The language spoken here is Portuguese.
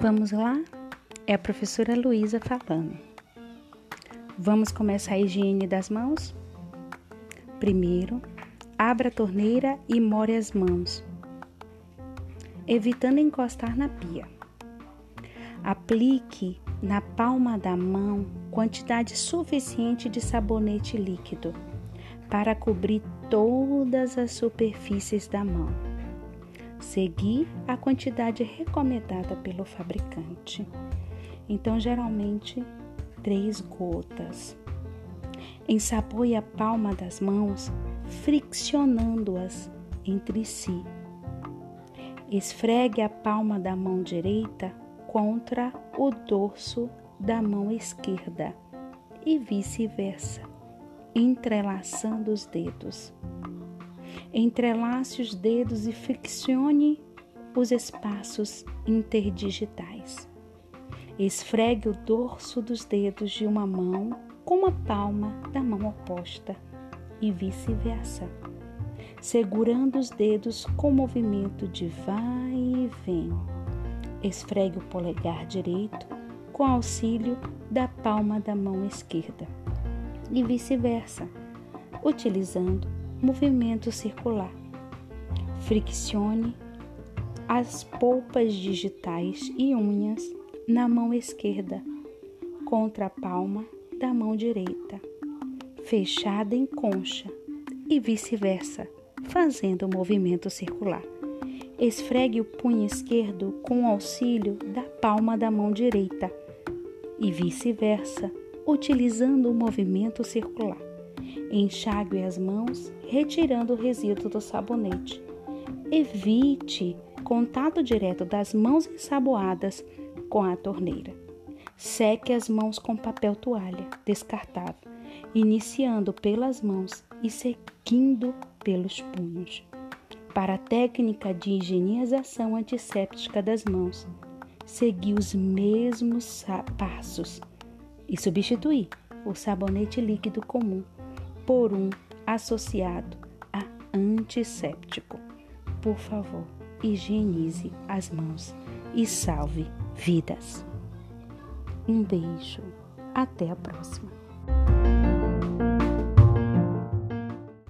Vamos lá? É a professora Luísa falando. Vamos começar a higiene das mãos? Primeiro, abra a torneira e more as mãos, evitando encostar na pia. Aplique na palma da mão quantidade suficiente de sabonete líquido para cobrir todas as superfícies da mão. Seguir a quantidade recomendada pelo fabricante. Então, geralmente, três gotas. Ensaboe a palma das mãos, friccionando-as entre si. Esfregue a palma da mão direita contra o dorso da mão esquerda e vice-versa, entrelaçando os dedos. Entrelace os dedos e friccione os espaços interdigitais. Esfregue o dorso dos dedos de uma mão com a palma da mão oposta e vice-versa, segurando os dedos com movimento de vai e vem. Esfregue o polegar direito com auxílio da palma da mão esquerda e vice-versa, utilizando movimento circular. Friccione as polpas digitais e unhas na mão esquerda contra a palma da mão direita, fechada em concha e vice-versa, fazendo o movimento circular. Esfregue o punho esquerdo com auxílio da palma da mão direita e vice-versa, utilizando o movimento circular. Enxague as mãos, retirando o resíduo do sabonete. Evite contato direto das mãos ensaboadas com a torneira. Seque as mãos com papel toalha descartável, iniciando pelas mãos e seguindo pelos punhos. Para a técnica de higienização antisséptica das mãos, seguir os mesmos passos e substituir o sabonete líquido comum por um associado a antisséptico. Por favor, higienize as mãos e salve vidas. Um beijo, até a próxima.